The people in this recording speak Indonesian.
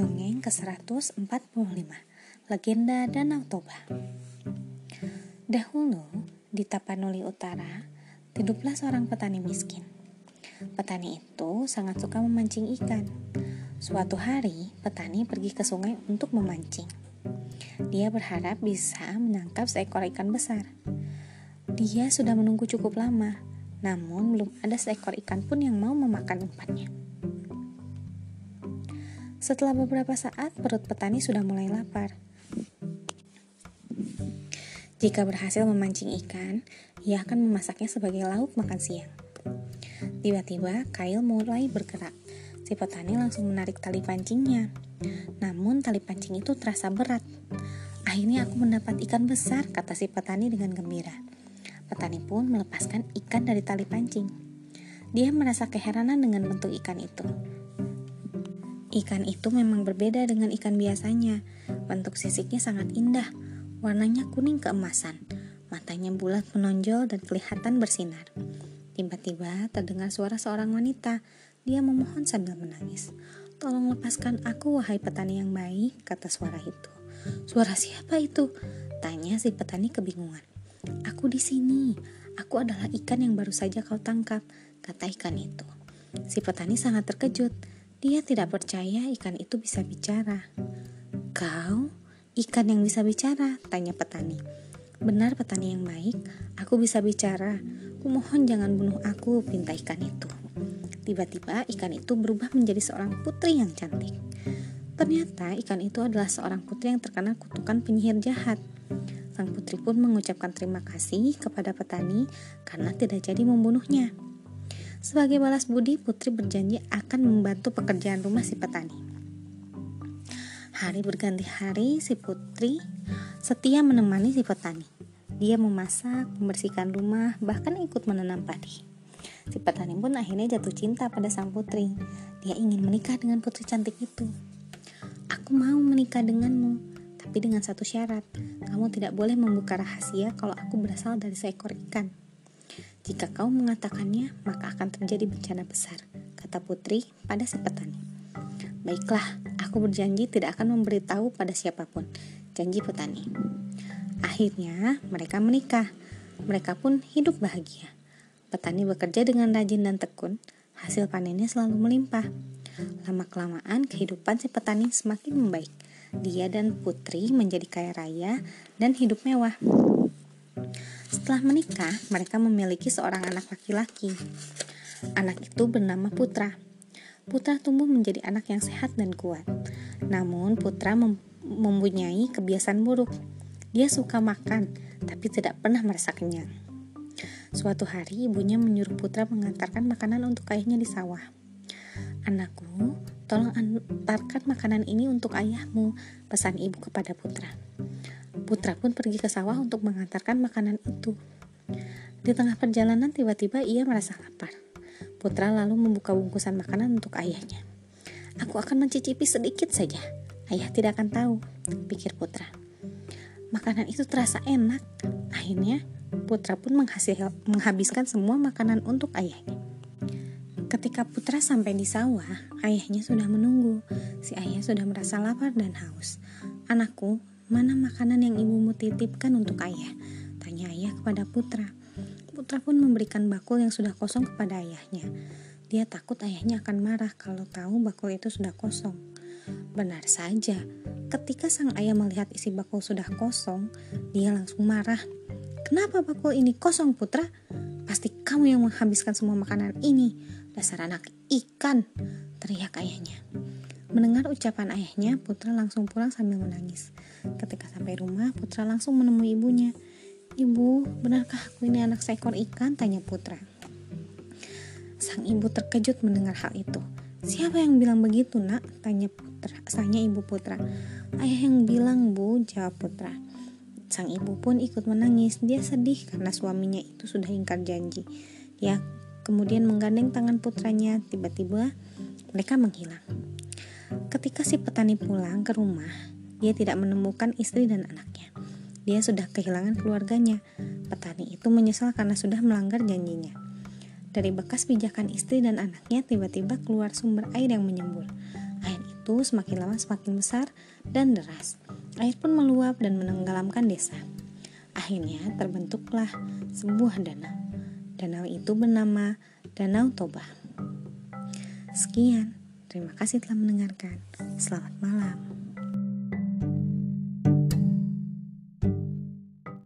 Dongeng ke-145 Legenda Danau Toba Dahulu, di Tapanuli Utara, hiduplah seorang petani miskin. Petani itu sangat suka memancing ikan. Suatu hari, petani pergi ke sungai untuk memancing. Dia berharap bisa menangkap seekor ikan besar. Dia sudah menunggu cukup lama, namun belum ada seekor ikan pun yang mau memakan umpannya. Setelah beberapa saat, perut petani sudah mulai lapar. Jika berhasil memancing ikan, ia akan memasaknya sebagai lauk makan siang. Tiba-tiba, kail mulai bergerak. Si petani langsung menarik tali pancingnya. Namun, tali pancing itu terasa berat. Akhirnya aku mendapat ikan besar, kata si petani dengan gembira. Petani pun melepaskan ikan dari tali pancing. Dia merasa keheranan dengan bentuk ikan itu. Ikan itu memang berbeda dengan ikan biasanya. Bentuk sisiknya sangat indah, warnanya kuning keemasan. Matanya bulat menonjol dan kelihatan bersinar. Tiba-tiba terdengar suara seorang wanita. Dia memohon sambil menangis. Tolong lepaskan aku, wahai petani yang baik, kata suara itu. Suara siapa itu? Tanya si petani kebingungan. Aku di sini. Aku adalah ikan yang baru saja kau tangkap, kata ikan itu. Si petani sangat terkejut. Dia tidak percaya ikan itu bisa bicara. Kau, ikan yang bisa bicara? Tanya petani. Benar petani yang baik, aku bisa bicara. Kumohon jangan bunuh aku, pinta ikan itu. Tiba-tiba ikan itu berubah menjadi seorang putri yang cantik. Ternyata ikan itu adalah seorang putri yang terkena kutukan penyihir jahat. Sang putri pun mengucapkan terima kasih kepada petani karena tidak jadi membunuhnya. Sebagai balas budi, Putri berjanji akan membantu pekerjaan rumah si petani. Hari berganti hari, si Putri setia menemani si petani. Dia memasak, membersihkan rumah, bahkan ikut menanam padi. Si petani pun akhirnya jatuh cinta pada sang putri. Dia ingin menikah dengan putri cantik itu. Aku mau menikah denganmu, tapi dengan satu syarat. Kamu tidak boleh membuka rahasia kalau aku berasal dari seekor ikan. Jika kau mengatakannya, maka akan terjadi bencana besar, kata putri pada si petani. Baiklah, aku berjanji tidak akan memberitahu pada siapa pun, janji petani. Akhirnya, mereka menikah. Mereka pun hidup bahagia. Petani bekerja dengan rajin dan tekun, hasil panennya selalu melimpah. Lama-kelamaan, kehidupan si petani semakin membaik. Dia dan putri menjadi kaya raya dan hidup mewah. Setelah menikah, mereka memiliki seorang anak laki-laki. Anak itu bernama Putra. Putra tumbuh menjadi anak yang sehat dan kuat. Namun, Putra mem mempunyai kebiasaan buruk. Dia suka makan, tapi tidak pernah merasa kenyang. Suatu hari, ibunya menyuruh Putra mengantarkan makanan untuk ayahnya di sawah. Anakku, tolong antarkan makanan ini untuk ayahmu, pesan ibu kepada Putra. Putra pun pergi ke sawah untuk mengantarkan makanan itu. Di tengah perjalanan tiba-tiba ia merasa lapar. Putra lalu membuka bungkusan makanan untuk ayahnya. Aku akan mencicipi sedikit saja. Ayah tidak akan tahu, pikir Putra. Makanan itu terasa enak. Akhirnya, Putra pun menghasil, menghabiskan semua makanan untuk ayahnya. Ketika Putra sampai di sawah, ayahnya sudah menunggu. Si ayah sudah merasa lapar dan haus. Anakku, Mana makanan yang ibumu titipkan untuk ayah? Tanya ayah kepada putra. Putra pun memberikan bakul yang sudah kosong kepada ayahnya. Dia takut ayahnya akan marah kalau tahu bakul itu sudah kosong. Benar saja, ketika sang ayah melihat isi bakul sudah kosong, dia langsung marah. Kenapa bakul ini kosong putra? Pasti kamu yang menghabiskan semua makanan ini. Dasar anak ikan, teriak ayahnya. Mendengar ucapan ayahnya, Putra langsung pulang sambil menangis. Ketika sampai rumah, Putra langsung menemui ibunya. Ibu, benarkah aku ini anak seekor ikan? Tanya Putra. Sang ibu terkejut mendengar hal itu. Siapa yang bilang begitu, nak? Tanya Putra. Tanya ibu Putra. Ayah yang bilang, bu, jawab Putra. Sang ibu pun ikut menangis. Dia sedih karena suaminya itu sudah ingkar janji. Dia kemudian menggandeng tangan putranya. Tiba-tiba mereka menghilang. Ketika si petani pulang ke rumah, dia tidak menemukan istri dan anaknya. Dia sudah kehilangan keluarganya. Petani itu menyesal karena sudah melanggar janjinya. Dari bekas pijakan istri dan anaknya tiba-tiba keluar sumber air yang menyembur. Air itu semakin lama semakin besar dan deras. Air pun meluap dan menenggelamkan desa. Akhirnya terbentuklah sebuah danau. Danau itu bernama Danau Toba. Sekian, terima kasih telah mendengarkan. Selamat malam.